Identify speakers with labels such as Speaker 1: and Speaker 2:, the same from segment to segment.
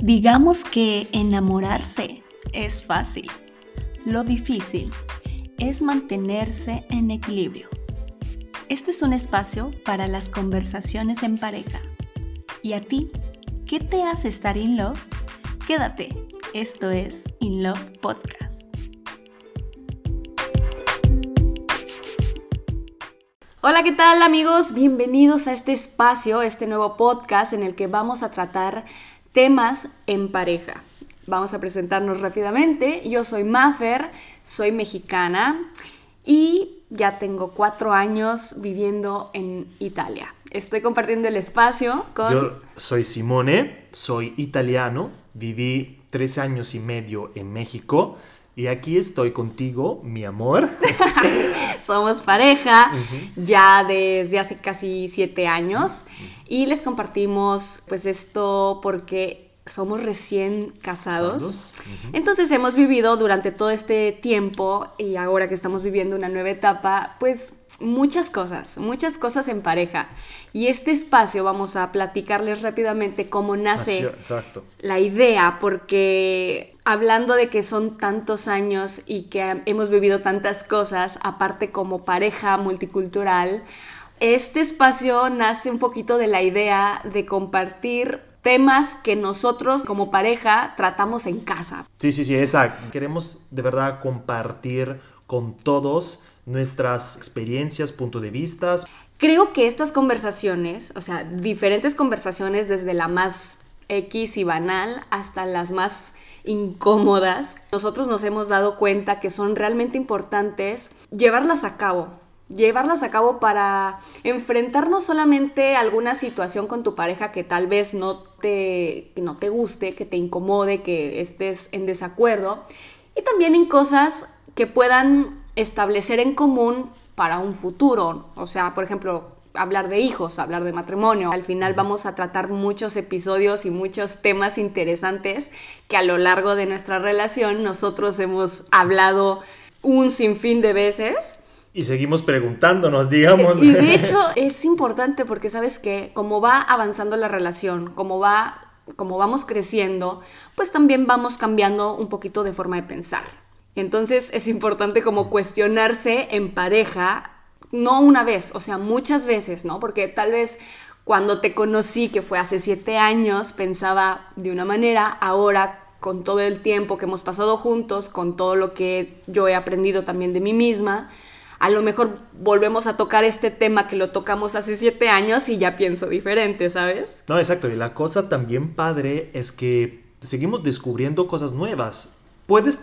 Speaker 1: Digamos que enamorarse es fácil. Lo difícil es mantenerse en equilibrio. Este es un espacio para las conversaciones en pareja. ¿Y a ti? ¿Qué te hace estar in love? Quédate, esto es In Love Podcast. Hola, ¿qué tal amigos? Bienvenidos a este espacio, este nuevo podcast en el que vamos a tratar temas en pareja. Vamos a presentarnos rápidamente. Yo soy Mafer, soy mexicana y ya tengo cuatro años viviendo en Italia. Estoy compartiendo el espacio con...
Speaker 2: Yo soy Simone, soy italiano, viví tres años y medio en México y aquí estoy contigo, mi amor.
Speaker 1: Somos pareja ya desde hace casi siete años y les compartimos pues esto porque somos recién casados. Entonces hemos vivido durante todo este tiempo y ahora que estamos viviendo una nueva etapa, pues muchas cosas, muchas cosas en pareja. Y este espacio vamos a platicarles rápidamente cómo nace la idea, porque hablando de que son tantos años y que hemos vivido tantas cosas, aparte como pareja multicultural, este espacio nace un poquito de la idea de compartir temas que nosotros como pareja tratamos en casa.
Speaker 2: Sí, sí, sí, exacto. Queremos de verdad compartir con todos nuestras experiencias, punto de vista.
Speaker 1: Creo que estas conversaciones, o sea, diferentes conversaciones desde la más X y banal hasta las más incómodas, nosotros nos hemos dado cuenta que son realmente importantes llevarlas a cabo llevarlas a cabo para enfrentar no solamente alguna situación con tu pareja que tal vez no te, no te guste, que te incomode, que estés en desacuerdo, y también en cosas que puedan establecer en común para un futuro. O sea, por ejemplo, hablar de hijos, hablar de matrimonio. Al final vamos a tratar muchos episodios y muchos temas interesantes que a lo largo de nuestra relación nosotros hemos hablado un sinfín de veces
Speaker 2: y seguimos preguntándonos, digamos.
Speaker 1: Y de hecho es importante porque sabes que como va avanzando la relación, como va como vamos creciendo, pues también vamos cambiando un poquito de forma de pensar. Entonces es importante como cuestionarse en pareja, no una vez, o sea, muchas veces, ¿no? Porque tal vez cuando te conocí, que fue hace siete años, pensaba de una manera, ahora con todo el tiempo que hemos pasado juntos, con todo lo que yo he aprendido también de mí misma, a lo mejor volvemos a tocar este tema que lo tocamos hace siete años y ya pienso diferente, ¿sabes?
Speaker 2: No, exacto. Y la cosa también padre es que seguimos descubriendo cosas nuevas. Puedes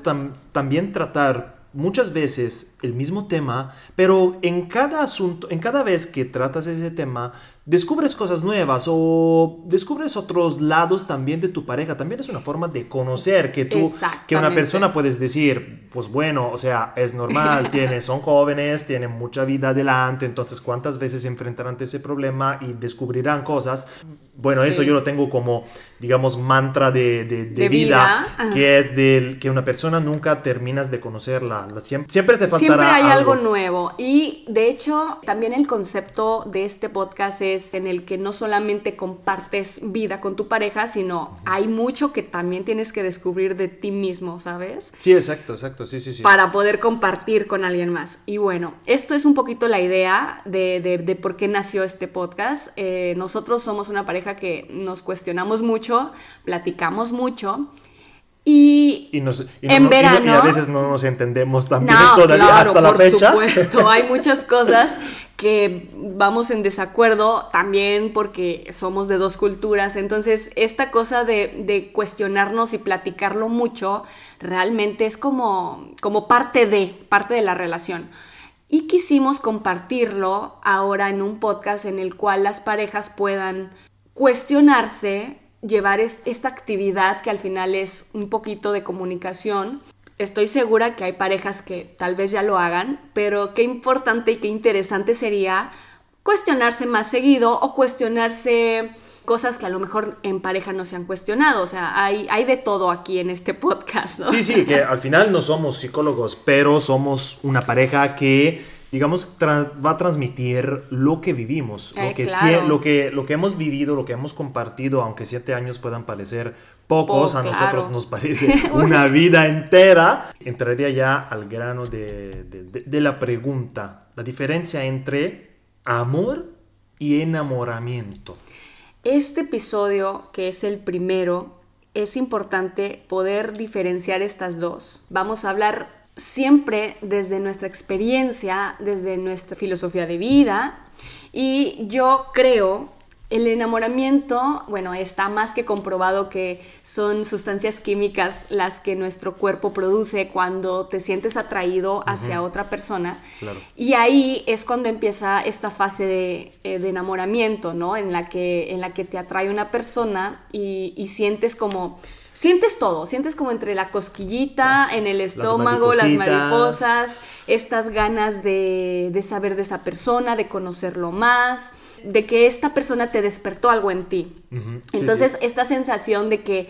Speaker 2: también tratar muchas veces el mismo tema, pero en cada asunto, en cada vez que tratas ese tema, descubres cosas nuevas o descubres otros lados también de tu pareja. También es una forma de conocer que tú, que una persona puedes decir, pues bueno, o sea, es normal, tiene, son jóvenes, tienen mucha vida adelante, entonces cuántas veces se enfrentarán a ese problema y descubrirán cosas. Bueno, eso yo lo tengo como, digamos, mantra de, de, vida, que es del que una persona nunca terminas de conocerla. Siempre, siempre te faltará
Speaker 1: Siempre hay algo nuevo. Y de hecho, también el concepto de este podcast es en el que no solamente compartes vida con tu pareja, sino hay mucho que también tienes que descubrir de ti mismo, ¿sabes?
Speaker 2: Sí, exacto, exacto, sí, sí, sí.
Speaker 1: Para poder compartir con alguien más. Y bueno, esto es un poquito la idea de, por qué nació este podcast. Eh, nosotros somos una pareja que nos cuestionamos mucho, platicamos mucho. Y, en verano.
Speaker 2: Y, a veces no nos entendemos también todavía hasta la fecha.
Speaker 1: Por supuesto, hay muchas cosas que vamos en desacuerdo también porque somos de dos culturas. Entonces, esta cosa de, cuestionarnos y platicarlo mucho realmente es como, como parte de, parte de la relación. Y quisimos compartirlo ahora en un podcast en el cual las parejas puedan cuestionarse, llevar esta actividad que al final es un poquito de comunicación Estoy segura que hay parejas que tal vez ya lo hagan, pero qué importante y qué interesante sería cuestionarse más seguido o cuestionarse cosas que a lo mejor en pareja no se han cuestionado. O sea, hay, hay de todo aquí en este podcast.
Speaker 2: Sí, sí, que al final no somos psicólogos, pero somos una pareja que digamos, va a transmitir lo que vivimos, lo,
Speaker 1: Eh,
Speaker 2: que,
Speaker 1: claro.
Speaker 2: lo, que, lo que hemos vivido, lo que hemos compartido, aunque siete años puedan parecer pocos, a nosotros
Speaker 1: claro.
Speaker 2: nos parece una vida entera. Entraría ya al grano de, de- de- de la pregunta, la diferencia entre amor y enamoramiento.
Speaker 1: Este episodio, que es el primero, es importante poder diferenciar estas dos. Vamos a hablar siempre desde nuestra experiencia, desde nuestra filosofía de vida y yo creo el enamoramiento, bueno, está más que comprobado que son sustancias químicas las que nuestro cuerpo produce cuando te sientes atraído hacia otra persona.
Speaker 2: Claro.
Speaker 1: Y ahí es cuando empieza esta fase de, eh, de enamoramiento, ¿no? En la, que, en la que te atrae una persona y, y sientes como... Sientes todo, sientes como entre la cosquillita,
Speaker 2: Las-
Speaker 1: en el
Speaker 2: las
Speaker 1: estómago, las mariposas, estas ganas de, de saber de esa persona, de conocerlo más, de que esta persona te despertó algo en ti. Entonces,
Speaker 2: sí.
Speaker 1: esta sensación de que,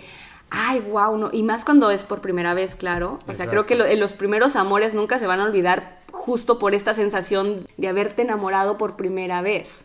Speaker 1: ay, wow, no, y más cuando es por primera vez, claro. O sea, creo que lo- los primeros amores nunca se van a olvidar justo por esta sensación de haberte enamorado por primera vez.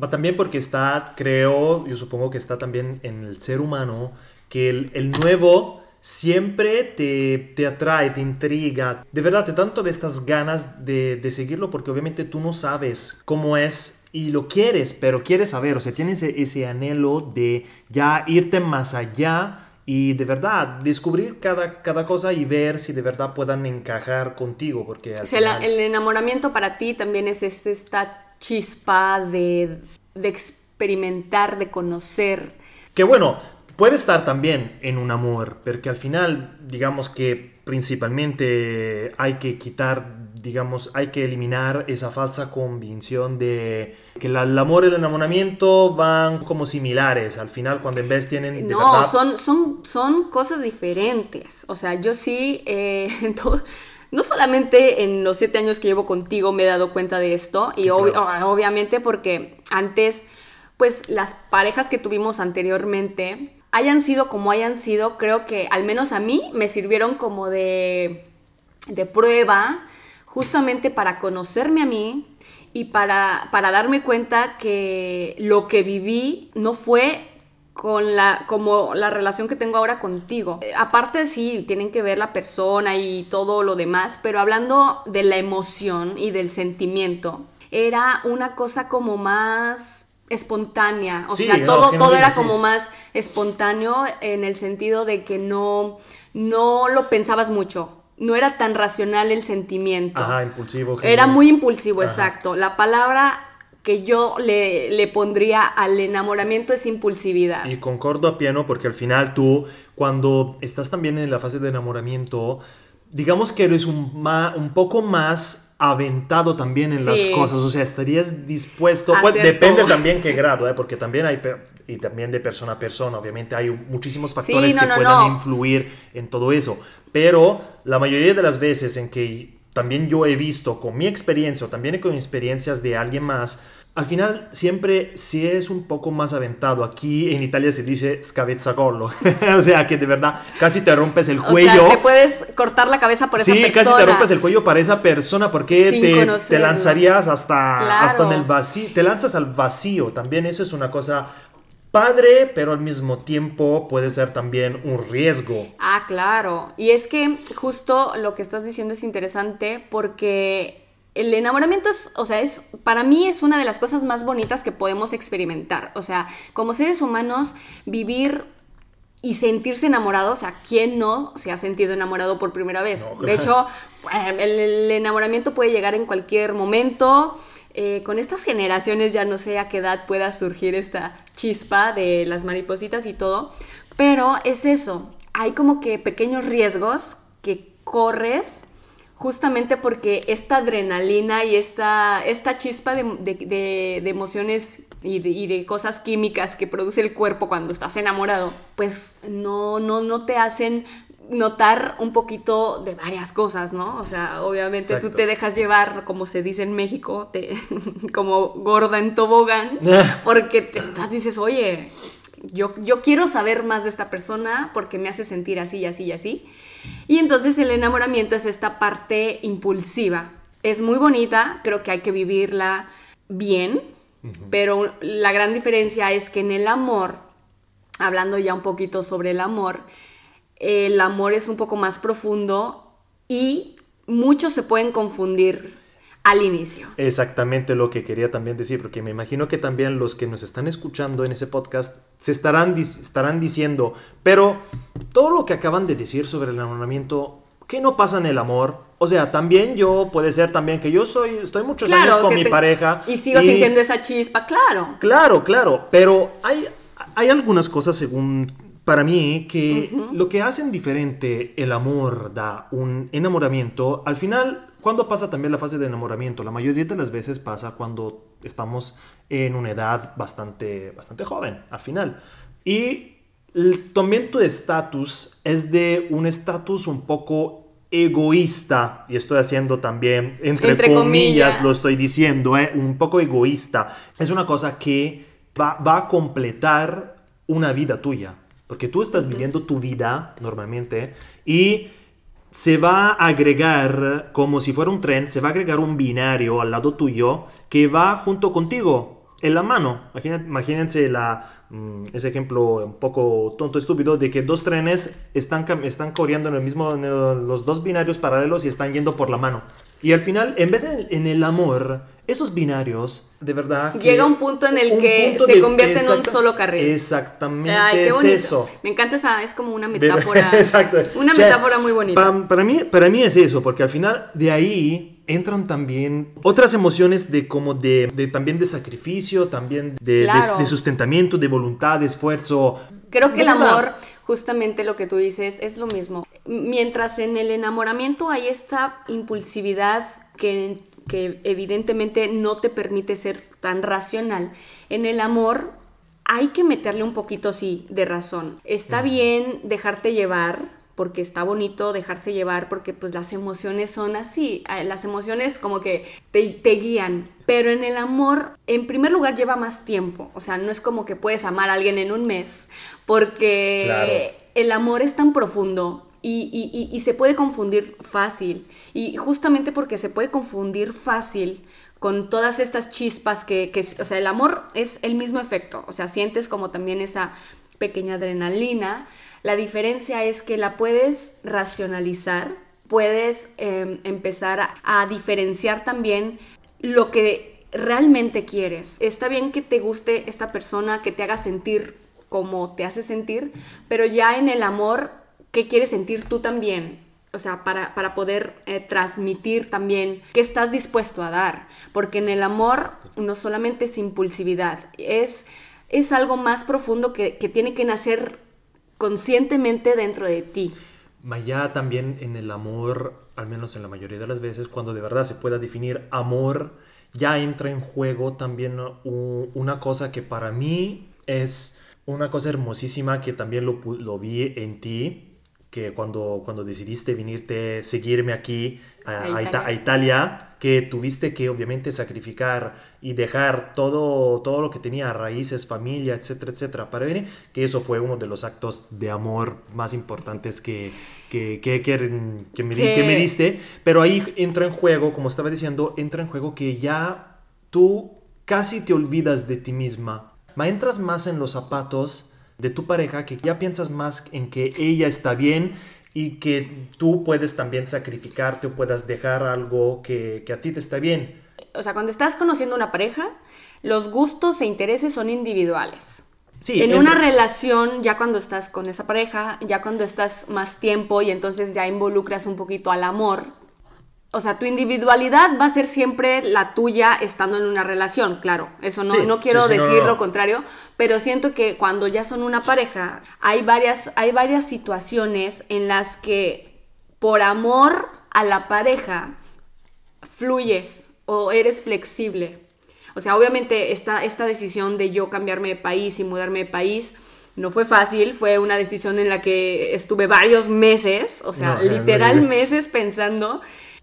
Speaker 2: Va también porque está, creo, yo supongo que está también en el ser humano, que el, el nuevo siempre te, te atrae, te intriga. De verdad, te tanto de estas ganas de, de seguirlo porque obviamente tú no sabes cómo es y lo quieres, pero quieres saber, o sea, tienes ese, ese anhelo de ya irte más allá y de verdad descubrir cada, cada cosa y ver si de verdad puedan encajar contigo, porque
Speaker 1: O sea,
Speaker 2: final-
Speaker 1: el enamoramiento para ti también es este- esta chispa de, de experimentar, de conocer.
Speaker 2: Que bueno, puede estar también en un amor, porque al final, digamos que principalmente hay que quitar, digamos, hay que eliminar esa falsa convicción de que la- el amor y el enamoramiento van como similares. Al final, cuando en vez tienen de
Speaker 1: No,
Speaker 2: verdad...
Speaker 1: son, son, son cosas diferentes. O sea, yo sí, eh, todo- no solamente en los siete años que llevo contigo me he dado cuenta de esto, y obvi-
Speaker 2: claro.
Speaker 1: obviamente porque antes, pues las parejas que tuvimos anteriormente, hayan sido como hayan sido, creo que al menos a mí me sirvieron como de, de prueba, justamente para conocerme a mí y para, para darme cuenta que lo que viví no fue con la, como la relación que tengo ahora contigo. Aparte sí, tienen que ver la persona y todo lo demás, pero hablando de la emoción y del sentimiento, era una cosa como más espontánea, o
Speaker 2: Sí,
Speaker 1: sea, todo, todo era
Speaker 2: sí.
Speaker 1: como más espontáneo en el sentido de que no, no lo pensabas mucho, no era tan racional el sentimiento.
Speaker 2: Ajá, impulsivo.
Speaker 1: Era muy impulsivo,
Speaker 2: Ajá.
Speaker 1: exacto. La palabra que yo le, le pondría al enamoramiento es impulsividad.
Speaker 2: Y concordo a pieno porque al final tú, cuando estás también en la fase de enamoramiento, digamos que eres un, ma- un poco más aventado también en las cosas, o sea, estarías dispuesto, pues depende también qué grado, ¿eh? porque también hay, y también de persona a persona, obviamente hay muchísimos factores
Speaker 1: no,
Speaker 2: que
Speaker 1: no,
Speaker 2: puedan
Speaker 1: no.
Speaker 2: influir en todo eso, pero la mayoría de las veces en que también yo he visto con mi experiencia o también con experiencias de alguien más, al final siempre sí es un poco más aventado. Aquí en Italia se dice scavezzacollo, o sea que de verdad casi te rompes el
Speaker 1: O
Speaker 2: cuello.
Speaker 1: sea, te puedes cortar la cabeza por esa
Speaker 2: Sí,
Speaker 1: persona.
Speaker 2: casi te rompes el cuello para esa persona porque te, te lanzarías hasta,
Speaker 1: Claro.
Speaker 2: hasta en el vacío, te lanzas al vacío. También eso es una cosa padre, pero al mismo tiempo puede ser también un riesgo.
Speaker 1: Ah, claro. Y es que justo lo que estás diciendo es interesante porque el enamoramiento es, o sea, es, para mí es una de las cosas más bonitas que podemos experimentar. O sea, como seres humanos, vivir y sentirse enamorado, o sea, ¿quién no se ha sentido enamorado por primera vez?
Speaker 2: No,
Speaker 1: de hecho, el, el enamoramiento puede llegar en cualquier momento. Eh, con estas generaciones ya no sé a qué edad pueda surgir esta chispa de las maripositas y todo, pero es eso, hay como que pequeños riesgos que corres justamente porque esta adrenalina y esta, esta chispa de, de- de- emociones y y de cosas químicas que produce el cuerpo cuando estás enamorado, pues no, no, no te hacen notar un poquito de varias cosas, ¿no? O sea, obviamente
Speaker 2: Exacto.
Speaker 1: tú te dejas llevar, como se dice en México, te- como gorda en tobogán, porque te estás, dices, oye, yo, yo quiero saber más de esta persona porque me hace sentir así y así y así. Y entonces el enamoramiento es esta parte impulsiva. es muy bonita, creo que hay que vivirla bien, pero la gran diferencia es que en el amor, hablando ya un poquito sobre el amor, el amor es un poco más profundo y muchos se pueden confundir al inicio.
Speaker 2: Exactamente lo que quería también decir, porque me imagino que también los que nos están escuchando en ese podcast se estarán, estarán diciendo, pero todo lo que acaban de decir sobre el enamoramiento, ¿qué no pasa en el amor? O sea, también yo, puede ser también que yo soy, estoy muchos años con mi pareja.
Speaker 1: Y sigo sintiendo esa chispa, claro.
Speaker 2: Claro, claro, pero hay, hay algunas cosas según para mí que lo que hacen diferente el amor da un enamoramiento, al final, cuando pasa también la fase de enamoramiento? La mayoría de las veces pasa cuando estamos en una edad bastante, bastante joven, al final. Y también tu estatus es de un estatus un poco egoísta, y estoy haciendo también, entre, comillas, lo estoy diciendo, ¿eh? un poco egoísta. Es una cosa que va, va a completar una vida tuya porque tú estás viviendo tu vida normalmente y se va a agregar, como si fuera un tren, se va a agregar un binario al lado tuyo que va junto contigo en la mano. Imagínense la, mm, ese ejemplo un poco tonto, estúpido, de que dos trenes están, están corriendo en, el mismo, en los dos binarios paralelos y están yendo por la mano. Y al final, en vez de en el amor, esos binarios, de verdad.
Speaker 1: Llega un punto en el que se convierte en un solo carril.
Speaker 2: Exactamente. es eso.
Speaker 1: Me encanta esa, es como una metáfora. Exacto. Una metáfora muy bonita.
Speaker 2: Para, mí, para mí es eso, porque al final de ahí entran también otras emociones de como de, también de sacrificio, también de, de, sustentamiento, de voluntad, de esfuerzo.
Speaker 1: Creo que el amor, justamente lo que tú dices, es lo mismo. Mientras en el enamoramiento hay esta impulsividad que que evidentemente no te permite ser tan racional. En el amor hay que meterle un poquito, sí, de razón. Está bien dejarte llevar, porque está bonito dejarse llevar, porque pues las emociones son así, eh, las emociones como que te, guían, pero en el amor, en primer lugar, lleva más tiempo, o sea, no es como que puedes amar a alguien en un mes, porque el amor es tan profundo y, se puede confundir fácil. Y justamente porque se puede confundir fácil con todas estas chispas que, o sea, el amor es el mismo efecto. O sea, sientes como también esa pequeña adrenalina. La diferencia es que la puedes racionalizar, puedes em, empezar a diferenciar también lo que realmente quieres. Está bien que te guste esta persona, que te haga sentir como te hace sentir, pero ya en el amor qué quieres sentir tú también. O sea, para, poder eh, transmitir también qué estás dispuesto a dar. Porque en el amor no solamente es impulsividad, es, es algo más profundo que, tiene que nacer conscientemente dentro de ti.
Speaker 2: Ya también en el amor, al menos en la mayoría de las veces, cuando de verdad se pueda definir amor, ya entra en juego también una cosa que para mí es una cosa hermosísima que también lo, lo vi en ti, que cuando, cuando decidiste venirte, seguirme aquí a, Italia. que tuviste que obviamente sacrificar y dejar todo, todo lo que tenía, raíces, familia, etcétera, etcétera, para venir, que eso fue uno de los actos de amor más importantes que, que, que, que, me, que me diste. Pero ahí entra en juego, como estaba diciendo, entra en juego que ya tú casi te olvidas de ti misma. Entras más en los zapatos de tu pareja, que ya piensas más en que ella está bien y que tú puedes también sacrificarte o puedas dejar algo que, a ti te está bien.
Speaker 1: O sea, cuando estás conociendo una pareja, los gustos e intereses son individuales. Sí, en una relación, ya cuando estás con esa pareja, ya cuando estás más tiempo y entonces ya involucras un poquito al amor, o sea, tu individualidad va a ser siempre la tuya estando en una relación, claro. Eso no, no quiero decir lo contrario, pero siento que cuando ya son una pareja, hay varias, hay varias situaciones en las que por amor a la pareja fluyes o eres flexible. O sea, obviamente esta, esta decisión de yo cambiarme de país y mudarme de país no fue fácil, fue una decisión en la que estuve varios meses, o sea, literal meses pensando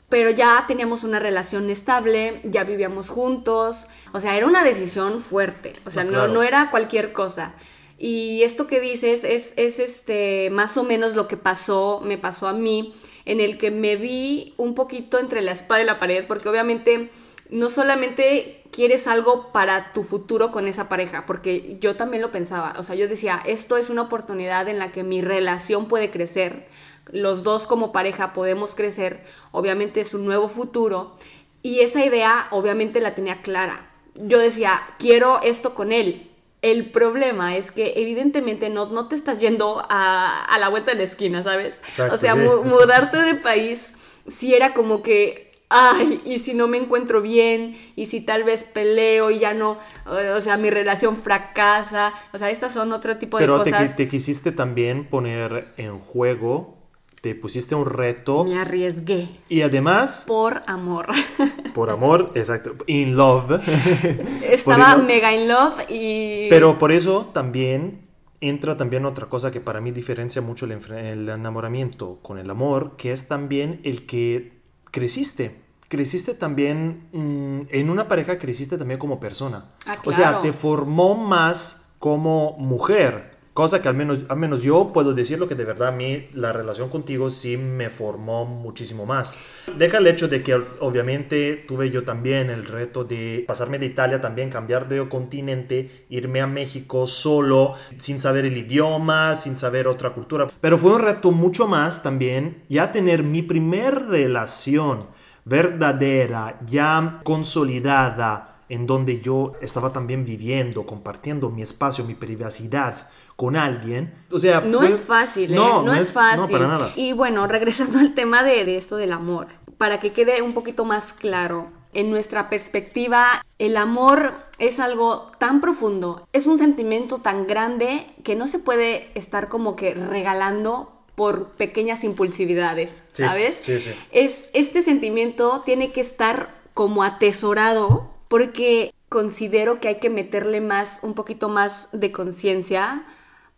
Speaker 1: pero ya teníamos una relación estable, ya vivíamos juntos, o sea, era una decisión fuerte, o sea, no, no, era cualquier cosa. Y esto que dices es, es este, más o menos lo que pasó, me pasó a mí en el que me vi un poquito entre la espada y la pared, porque obviamente no solamente quieres algo para tu futuro con esa pareja, porque yo también lo pensaba, o sea, yo decía, esto es una oportunidad en la que mi relación puede crecer, los dos como pareja podemos crecer, obviamente es un nuevo futuro, y esa idea obviamente la tenía clara. Yo decía, quiero esto con él. El problema es que evidentemente no, no te estás yendo a, la vuelta de la esquina, ¿sabes? o sea, mudarte de país si era como que ay, y si no me encuentro bien, y si tal vez peleo y ya no, o sea, mi relación fracasa, o sea, estas son otro tipo de cosas.
Speaker 2: Pero te, quisiste también poner en juego, te pusiste un reto.
Speaker 1: Me arriesgué.
Speaker 2: Y además...
Speaker 1: Por amor.
Speaker 2: Por amor, exacto, in love.
Speaker 1: Estaba mega in love y...
Speaker 2: Pero por eso también entra también otra cosa que para mí diferencia mucho el enamoramiento con el amor, que es también el que creciste. Creciste también mm, en una pareja, creciste también como persona.
Speaker 1: Ah,
Speaker 2: o sea, te formó más como mujer. Cosa que al menos, al menos yo puedo decirlo que de verdad a mí la relación contigo sí me formó muchísimo más. Deja el hecho de que obviamente tuve yo también el reto de pasarme de Italia también, cambiar de continente, irme a México solo, sin saber el idioma, sin saber otra cultura. Pero fue un reto mucho más también ya tener mi primer relación verdadera, ya consolidada en donde yo estaba también viviendo, compartiendo mi espacio, mi privacidad con alguien. O sea,
Speaker 1: no es fácil, ¿eh? no, es, fácil. No,
Speaker 2: para nada.
Speaker 1: Y bueno, regresando al tema de, de esto del amor, para que quede un poquito más claro, en nuestra perspectiva, el amor es algo tan profundo, es un sentimiento tan grande que no se puede estar como que regalando por pequeñas impulsividades, ¿sabes?
Speaker 2: Sí, sí.
Speaker 1: Es, este sentimiento tiene que estar como atesorado porque considero que hay que meterle más, un poquito más de conciencia,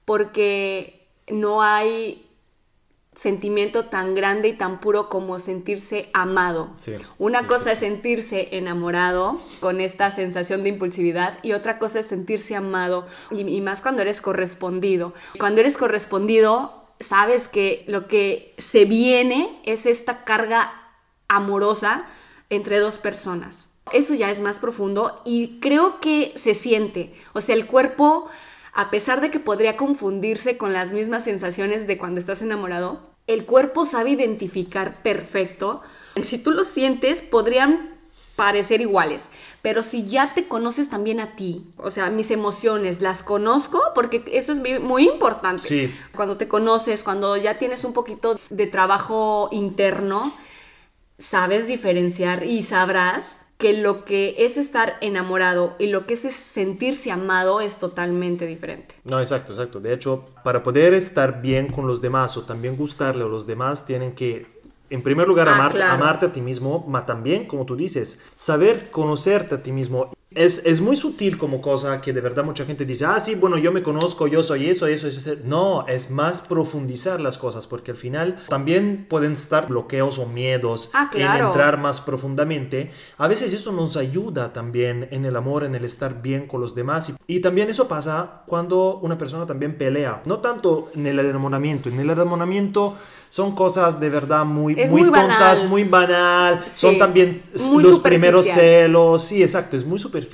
Speaker 1: porque no hay sentimiento tan grande y tan puro como sentirse amado. Una cosa es sentirse enamorado con esta sensación de impulsividad y otra cosa es sentirse amado y, y, más cuando eres correspondido. Cuando eres correspondido, sabes que lo que se viene es esta carga amorosa entre dos personas. Eso ya es más profundo y creo que se siente. O sea, el cuerpo, a pesar de que podría confundirse con las mismas sensaciones de cuando estás enamorado, el cuerpo sabe identificar perfecto. Si tú lo sientes, podrían parecer iguales, pero si ya te conoces también a ti, o sea, mis emociones las conozco porque eso es muy importante.
Speaker 2: Sí.
Speaker 1: Cuando te conoces, cuando ya tienes un poquito de trabajo interno, sabes diferenciar y sabrás que lo que es estar enamorado y lo que es sentirse amado es totalmente diferente.
Speaker 2: No, exacto, exacto. De hecho, para poder estar bien con los demás o también gustarle a los demás, tienen que, en primer lugar,
Speaker 1: ah,
Speaker 2: amarte a ti mismo, pero también, como tú dices, saber conocerte a ti mismo es, muy sutil como cosa que de verdad mucha gente dice, ah, sí, bueno, yo me conozco, yo soy eso, eso, eso. No, es más profundizar las cosas, porque al final también pueden estar bloqueos o miedos
Speaker 1: ah,
Speaker 2: en entrar más profundamente. A veces eso nos ayuda también en el amor, en el estar bien con los demás. Y, también eso pasa cuando una persona también pelea. No tanto en el enamoramiento, en el enamoramiento son cosas de verdad muy, muy, tontas, muy banal. Son también los primeros celos. Sí, exacto, es muy superficial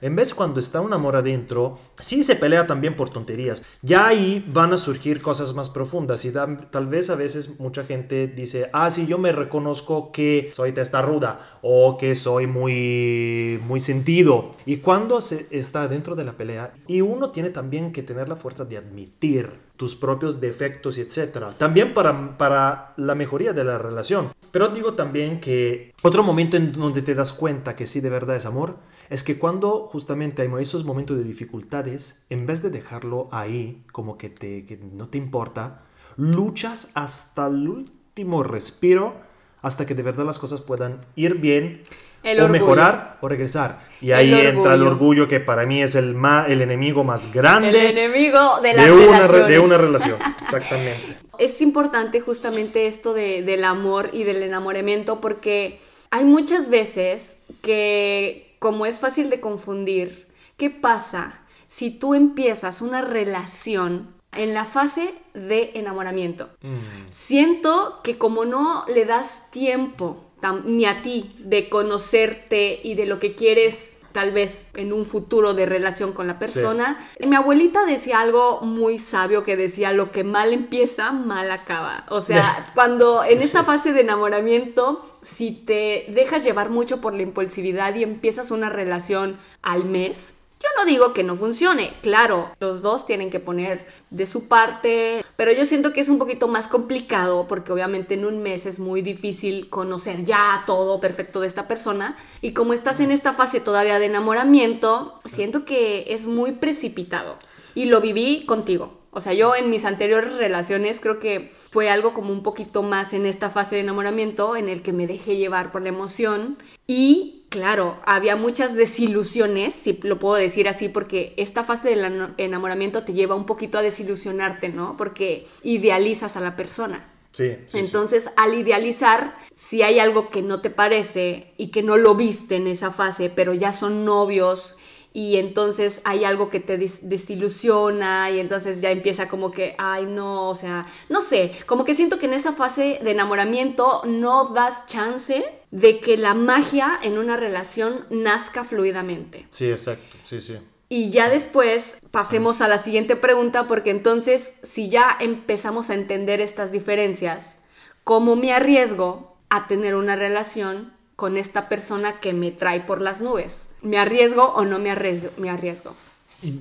Speaker 2: en vez cuando está un amor adentro, sí se pelea también por tonterías. Ya ahí van a surgir cosas más profundas y tal vez a veces mucha gente dice, ah, sí, yo me reconozco que soy testaruda o que soy muy, muy sentido. Y cuando se está dentro de la pelea, y uno tiene también que tener la fuerza de admitir tus propios defectos etcétera. También para, para la mejoría de la relación. Pero digo también que otro momento en donde te das cuenta que sí de verdad es amor es que cuando justamente hay esos momentos de dificultades, en vez de dejarlo ahí como que, te, que no te importa, luchas hasta el último respiro hasta que de verdad las cosas puedan ir bien o mejorar o regresar. Y ahí entra el orgullo que para mí es el, el enemigo más grande.
Speaker 1: El enemigo de, las
Speaker 2: una, de una relación. Exactamente.
Speaker 1: es importante justamente esto de, del amor y del enamoramiento porque hay muchas veces que como es fácil de confundir, ¿qué pasa si tú empiezas una relación en la fase de enamoramiento.
Speaker 2: Mm.
Speaker 1: Siento que como no le das tiempo ni a ti de conocerte y de lo que quieres tal vez en un futuro de relación con la persona. Mi abuelita decía algo muy sabio que decía, lo que mal empieza, mal acaba. O sea, cuando en esta fase de enamoramiento, si te dejas llevar mucho por la impulsividad y empiezas una relación al mes, yo no digo que no funcione, claro, los dos tienen que poner de su parte, pero yo siento que es un poquito más complicado porque obviamente en un mes es muy difícil conocer ya todo perfecto de esta persona. Y como estás en esta fase todavía de enamoramiento, siento que es muy precipitado. Y lo viví contigo. O sea, yo en mis anteriores relaciones creo que fue algo como un poquito más en esta fase de enamoramiento en el que me dejé llevar por la emoción. Y claro, había muchas desilusiones, si lo puedo decir así, porque esta fase del enamoramiento te lleva un poquito a desilusionarte, ¿no? Porque idealizas a la persona.
Speaker 2: Sí, sí, sí.
Speaker 1: Entonces, al idealizar, si hay algo que no te parece y que no lo viste en esa fase, pero ya son novios y entonces hay algo que te des- desilusiona y entonces ya empieza como que, ay no, o sea, no sé, como que siento que en esa fase de enamoramiento no das chance de que la magia en una relación nazca fluidamente.
Speaker 2: Sí, exacto. Sí, sí.
Speaker 1: Y ya después pasemos a la siguiente pregunta, porque entonces si ya empezamos a entender estas diferencias, ¿cómo me arriesgo a tener una relación con esta persona que me trae por las nubes? ¿Me arriesgo o no me arriesgo? Me arriesgo.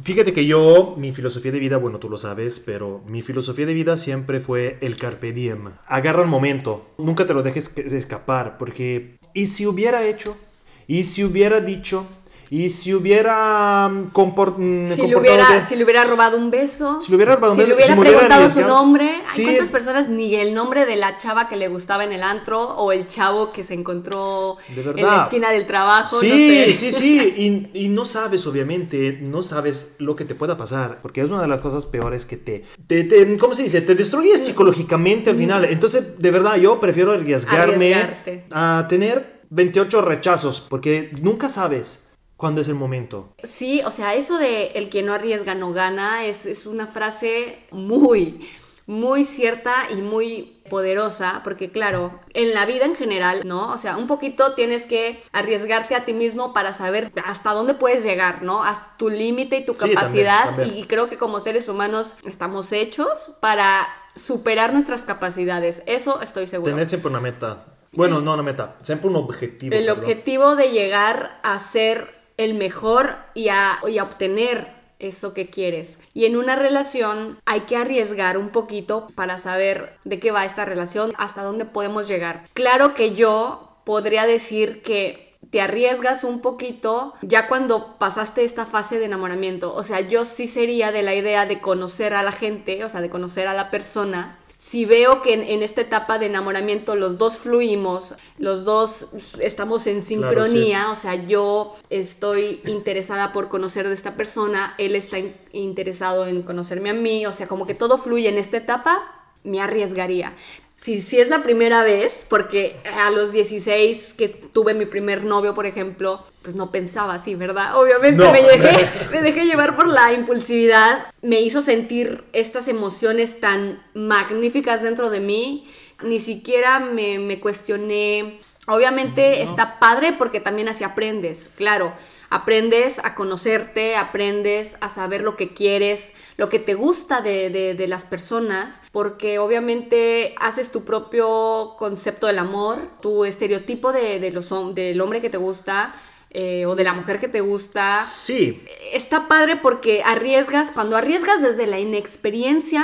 Speaker 2: Fíjate que yo, mi filosofía de vida, bueno, tú lo sabes, pero mi filosofía de vida siempre fue el carpe diem. Agarra el momento, nunca te lo dejes escapar, porque ¿y si hubiera hecho? ¿Y si hubiera dicho? ¿Y si hubiera mm, compor- mm,
Speaker 1: Si
Speaker 2: comportado
Speaker 1: hubiera,
Speaker 2: de-
Speaker 1: si le hubiera robado un beso,
Speaker 2: Si le hubiera robado un
Speaker 1: si le
Speaker 2: beso,
Speaker 1: hubiera
Speaker 2: si
Speaker 1: preguntado su nombre, ¿Hay
Speaker 2: Sí.
Speaker 1: cuántas personas ni el nombre de la chava que le gustaba en el antro o el chavo que se encontró en la esquina del trabajo?
Speaker 2: Sí,
Speaker 1: no sé.
Speaker 2: sí, sí. Y, y no sabes, obviamente, no sabes lo que te pueda pasar. Porque es una de las cosas peores que te, te, te- ¿cómo se dice? Te destruye psicológicamente al final. Entonces, de verdad, yo prefiero arriesgarme
Speaker 1: Arriesgarte.
Speaker 2: a tener 28 rechazos. Porque nunca sabes cuándo es el momento.
Speaker 1: Sí, o sea, eso de el que no arriesga no gana es, es una frase muy, muy cierta y muy poderosa, porque claro, en la vida en general, ¿no? O sea, un poquito tienes que arriesgarte a ti mismo para saber hasta dónde puedes llegar, ¿no? Hasta tu límite y tu
Speaker 2: Sí,
Speaker 1: capacidad.
Speaker 2: también, también.
Speaker 1: Y creo que como seres humanos estamos hechos para superar nuestras capacidades. Eso estoy seguro.
Speaker 2: Tener siempre una meta. Bueno, no una meta, siempre un objetivo.
Speaker 1: El
Speaker 2: perdón.
Speaker 1: objetivo de llegar a ser el mejor y a, y obtener eso que quieres. Y en una relación hay que arriesgar un poquito para saber de qué va esta relación, hasta dónde podemos llegar. Claro que yo podría decir que te arriesgas un poquito ya cuando pasaste esta fase de enamoramiento. O sea, yo sí sería de la idea de conocer a la gente, o sea, de conocer a la persona si veo que en, en esta etapa de enamoramiento los dos fluimos, los dos estamos en sincronía, o sea, yo estoy interesada por conocer de esta persona, él está in- interesado en conocerme a mí, o sea, como que todo fluye en esta etapa, me arriesgaría. Si, si es la primera vez, porque a los 16 que tuve mi primer novio, por ejemplo, pues no pensaba así, ¿verdad? Obviamente
Speaker 2: No.
Speaker 1: me dejé, me dejé llevar por la impulsividad, me hizo sentir estas emociones tan magníficas dentro de mí, ni siquiera me, me cuestioné. Obviamente está padre porque también así aprendes, claro. Aprendes a conocerte, aprendes a saber lo que quieres, lo que te gusta de, de- de las personas, porque obviamente haces tu propio concepto del amor, tu estereotipo de, de los, del hombre que te gusta eh, o de la mujer que te gusta
Speaker 2: Sí,
Speaker 1: está padre porque arriesgas, cuando arriesgas desde la inexperiencia,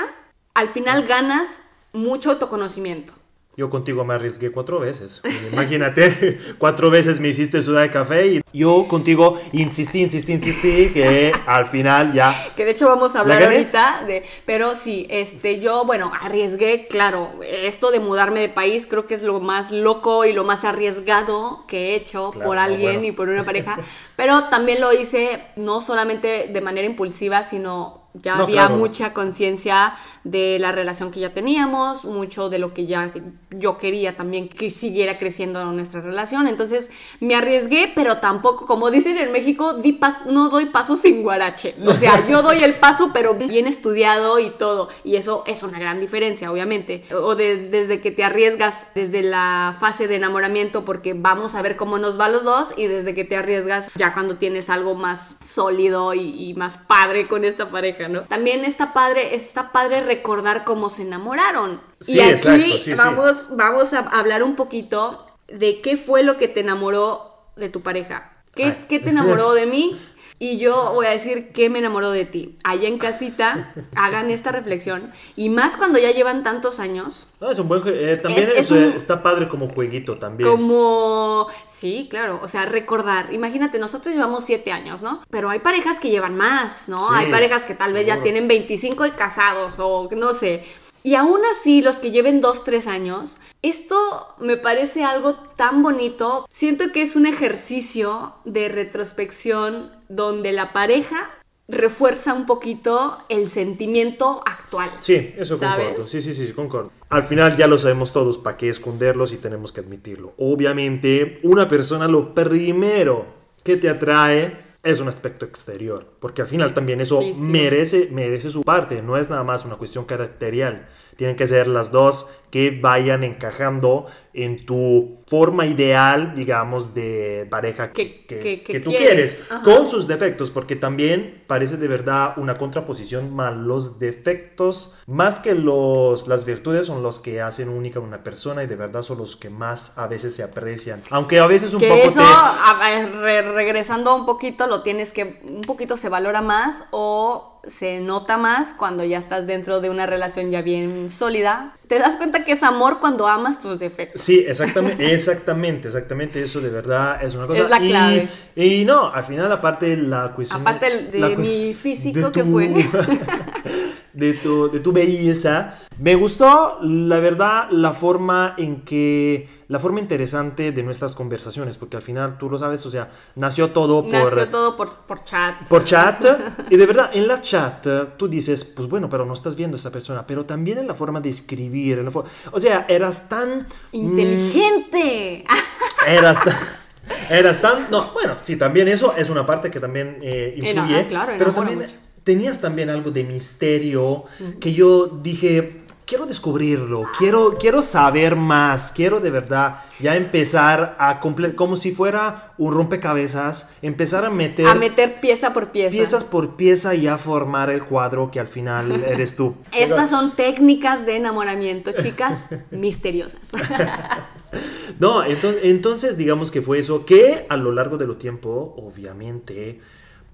Speaker 1: al final ganas mucho autoconocimiento.
Speaker 2: Yo contigo me arriesgué cuatro veces. Imagínate, cuatro veces me hiciste sudar de café y yo contigo insistí, insistí, insistí, que al final ya...
Speaker 1: Que de hecho vamos a hablar ahorita de, pero sí, este, yo, bueno, arriesgué, claro, esto de mudarme de país creo que es lo más loco y lo más arriesgado que he hecho
Speaker 2: Claro,
Speaker 1: por alguien
Speaker 2: bueno.
Speaker 1: y por una pareja, pero también lo hice no solamente de manera impulsiva, sino Ya
Speaker 2: No,
Speaker 1: había
Speaker 2: claro.
Speaker 1: mucha conciencia de la relación que ya teníamos, mucho de lo que ya yo quería también que siguiera creciendo nuestra relación. Entonces me arriesgué, pero tampoco, como dicen en México, di pas- no doy paso sin guarache. O sea, yo doy el paso, pero bien estudiado y todo. Y eso es una gran diferencia, obviamente. O de- desde que te arriesgas desde la fase de enamoramiento, porque vamos a ver cómo nos va a los dos, y desde que te arriesgas ya cuando tienes algo más sólido y, y más padre con esta pareja, ¿no? También está padre, está padre recordar cómo se enamoraron.
Speaker 2: Sí,
Speaker 1: y aquí
Speaker 2: exacto, sí, sí.
Speaker 1: vamos, vamos a hablar un poquito de qué fue lo que te enamoró de tu pareja. ¿Qué, qué te enamoró de mí? Y yo voy a decir qué me enamoró de ti. Allá en casita, hagan esta reflexión. Y más cuando ya llevan tantos años,
Speaker 2: No, es un buen eh, también
Speaker 1: Es- es
Speaker 2: eso,
Speaker 1: un-
Speaker 2: está padre como jueguito también.
Speaker 1: como... Sí, claro, o sea, recordar. Imagínate, nosotros llevamos siete años, ¿no? Pero hay parejas que llevan más, ¿no?
Speaker 2: Sí,
Speaker 1: hay parejas que tal vez ya tienen 25 y casados o no sé. Y aún así, los que lleven dos, tres años, esto me parece algo tan bonito. Siento que es un ejercicio de retrospección donde la pareja refuerza un poquito el sentimiento actual.
Speaker 2: Sí, eso
Speaker 1: ¿Sabes?
Speaker 2: concordo. Sí, sí, sí, sí, concordo. Al final ya lo sabemos todos, ¿para qué esconderlos y tenemos que admitirlo? Obviamente, una persona lo primero que te atrae es un aspecto exterior, porque al final también eso
Speaker 1: Sí, sí.
Speaker 2: merece, merece su parte, no es nada más una cuestión caracterial. Tienen que ser las dos que vayan encajando en tu forma ideal, digamos, de pareja
Speaker 1: Que-
Speaker 2: que,
Speaker 1: que- que
Speaker 2: tú
Speaker 1: quieres.
Speaker 2: quieres, con sus defectos, porque también parece de verdad una contraposición más los defectos, más que los, las virtudes, son los que hacen única a una persona y de verdad son los que más a veces se aprecian. Aunque a veces un poco
Speaker 1: eso,
Speaker 2: te-
Speaker 1: a ver, re- regresando un poquito, lo tienes que, un poquito se valora más o se nota más cuando ya estás dentro de una relación ya bien sólida. Te das cuenta que es amor cuando amas tus defectos.
Speaker 2: Sí, exactamente, exactamente, exactamente, eso de verdad es una cosa.
Speaker 1: Es la clave.
Speaker 2: Y, no, al final aparte la cuestión...
Speaker 1: Aparte de mi físico
Speaker 2: de
Speaker 1: que fue.
Speaker 2: de tu, de tu belleza. Me gustó, la verdad, la forma en que... La forma interesante de nuestras conversaciones, porque al final, tú lo sabes, o sea, nació todo por...
Speaker 1: Nació todo por, por chat.
Speaker 2: por chat y de verdad en la chat tú dices pues bueno pero no estás viendo a esa persona pero también en la forma de escribir en la o sea eras tan
Speaker 1: Inteligente.
Speaker 2: mm, eras tan eras tan no bueno sí también eso es una parte que también eh, influye
Speaker 1: ah, claro,
Speaker 2: pero también
Speaker 1: mucho.
Speaker 2: tenías también algo de misterio que yo dije quiero descubrirlo quiero quiero saber más quiero de verdad ya empezar a completar como si fuera un rompecabezas empezar a meter
Speaker 1: A meter pieza por pieza.
Speaker 2: piezas por pieza y a formar el cuadro que al final eres tú.
Speaker 1: Estas son técnicas de enamoramiento, chicas, misteriosas.
Speaker 2: No, entonces, entonces digamos que fue eso que a lo largo de lo tiempo, obviamente,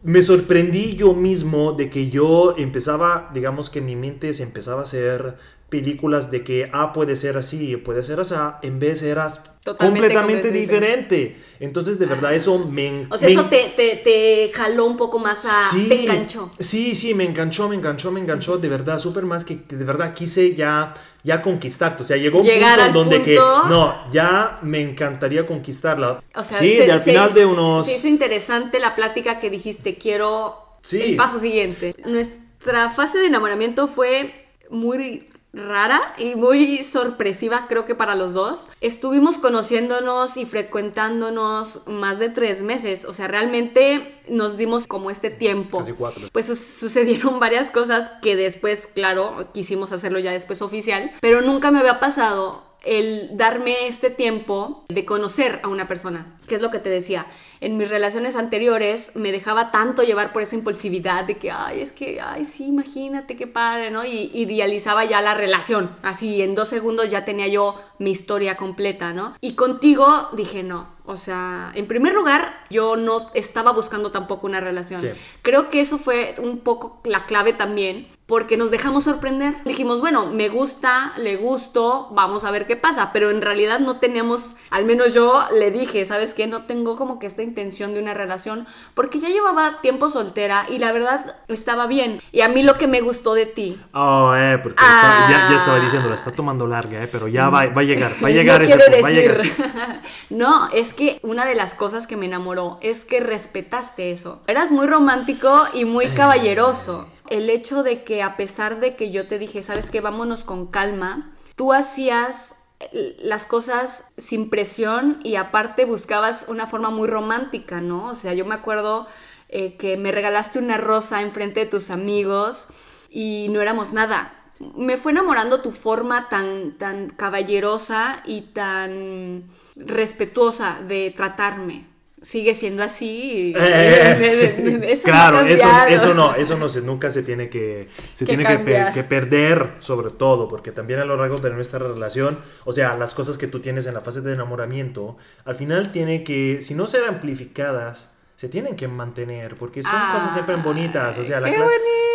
Speaker 2: me sorprendí yo mismo de que yo empezaba, digamos que mi mente se empezaba a hacer películas de que, ah, puede ser así, puede ser así, en vez eras
Speaker 1: Totalmente,
Speaker 2: completamente diferente. Entonces, de verdad, eso me... en-
Speaker 1: O sea,
Speaker 2: me
Speaker 1: eso te, te, te jaló un poco más a... Te enganchó.
Speaker 2: Sí, sí, me enganchó, me enganchó, me enganchó, de verdad, súper más que, que de verdad quise ya, ya conquistarte. O sea, llegó un
Speaker 1: Llegar
Speaker 2: punto en donde que,
Speaker 1: punto.
Speaker 2: no, ya me encantaría conquistarla.
Speaker 1: O sea,
Speaker 2: sí,
Speaker 1: se-
Speaker 2: de al final
Speaker 1: hizo-
Speaker 2: de unos...
Speaker 1: Se hizo interesante la plática que dijiste, quiero
Speaker 2: Sí.
Speaker 1: el paso siguiente. Nuestra fase de enamoramiento fue muy rara y muy sorpresiva creo que para los dos. Estuvimos conociéndonos y frecuentándonos más de tres meses, o sea, realmente nos dimos como este tiempo.
Speaker 2: Casi cuatro.
Speaker 1: Pues su- sucedieron varias cosas que después, claro, quisimos hacerlo ya después oficial, pero nunca me había pasado el darme este tiempo de conocer a una persona, que es lo que te decía. En mis relaciones anteriores me dejaba tanto llevar por esa impulsividad de que, ay, es que, ay, sí, imagínate qué padre, ¿no? Y idealizaba ya la relación. Así, en dos segundos ya tenía yo mi historia completa, ¿no? Y contigo dije, no. O sea, en primer lugar, yo no estaba buscando tampoco una relación.
Speaker 2: Sí.
Speaker 1: Creo que eso fue un poco la clave también, porque nos dejamos sorprender. Dijimos, bueno, me gusta, le gusto, vamos a ver qué pasa, pero en realidad no teníamos, al menos yo le dije, ¿sabes qué? No tengo como que esta intención de una relación, porque ya llevaba tiempo soltera y la verdad estaba bien. Y a mí lo que me gustó de ti
Speaker 2: Oh, eh, porque
Speaker 1: Ah.
Speaker 2: está- ya, ya estaba diciendo, la está tomando larga, eh, pero ya va, va a llegar, va a llegar
Speaker 1: no
Speaker 2: ese
Speaker 1: quiere
Speaker 2: punto, va a llegar.
Speaker 1: no, es que una de las cosas que me enamoró es que respetaste eso. Eras muy romántico y muy caballeroso. El hecho de que a pesar de que yo te dije, sabes que vámonos con calma, tú hacías eh, las cosas sin presión y aparte buscabas una forma muy romántica, ¿no? O sea, yo me acuerdo eh, que me regalaste una rosa enfrente de tus amigos y no éramos nada. Me fue enamorando tu forma tan, tan caballerosa y tan respetuosa de tratarme sigue siendo así.
Speaker 2: claro, eso, no, eso no se, nunca se tiene que, se tiene que, perder, sobre todo, porque también a lo largo de nuestra relación, o sea, las cosas que tú tienes en la fase de enamoramiento, al final tiene que, si no ser amplificadas, se tienen que mantener, porque son cosas siempre bonitas. O sea, la,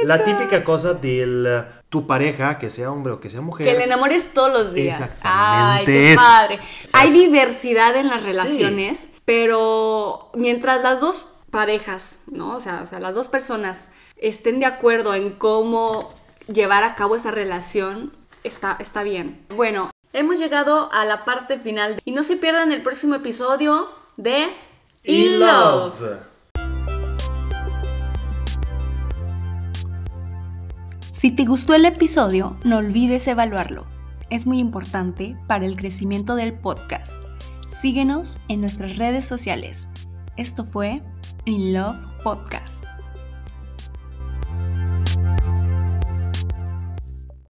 Speaker 2: la, típica cosa de tu pareja, que sea hombre o que sea mujer.
Speaker 1: Que le enamores todos los días. Exactamente. Ay, qué padre. Hay diversidad en las relaciones, pero mientras las dos parejas, ¿no? O sea, o sea, las dos personas estén de acuerdo en cómo llevar a cabo esa relación, está, está bien. Bueno, hemos llegado a la parte final y no se pierdan el próximo episodio de In Love. Si te gustó el episodio, no olvides evaluarlo. Es muy importante para el crecimiento del podcast. Síguenos en nuestras redes sociales. Esto fue In Love Podcast.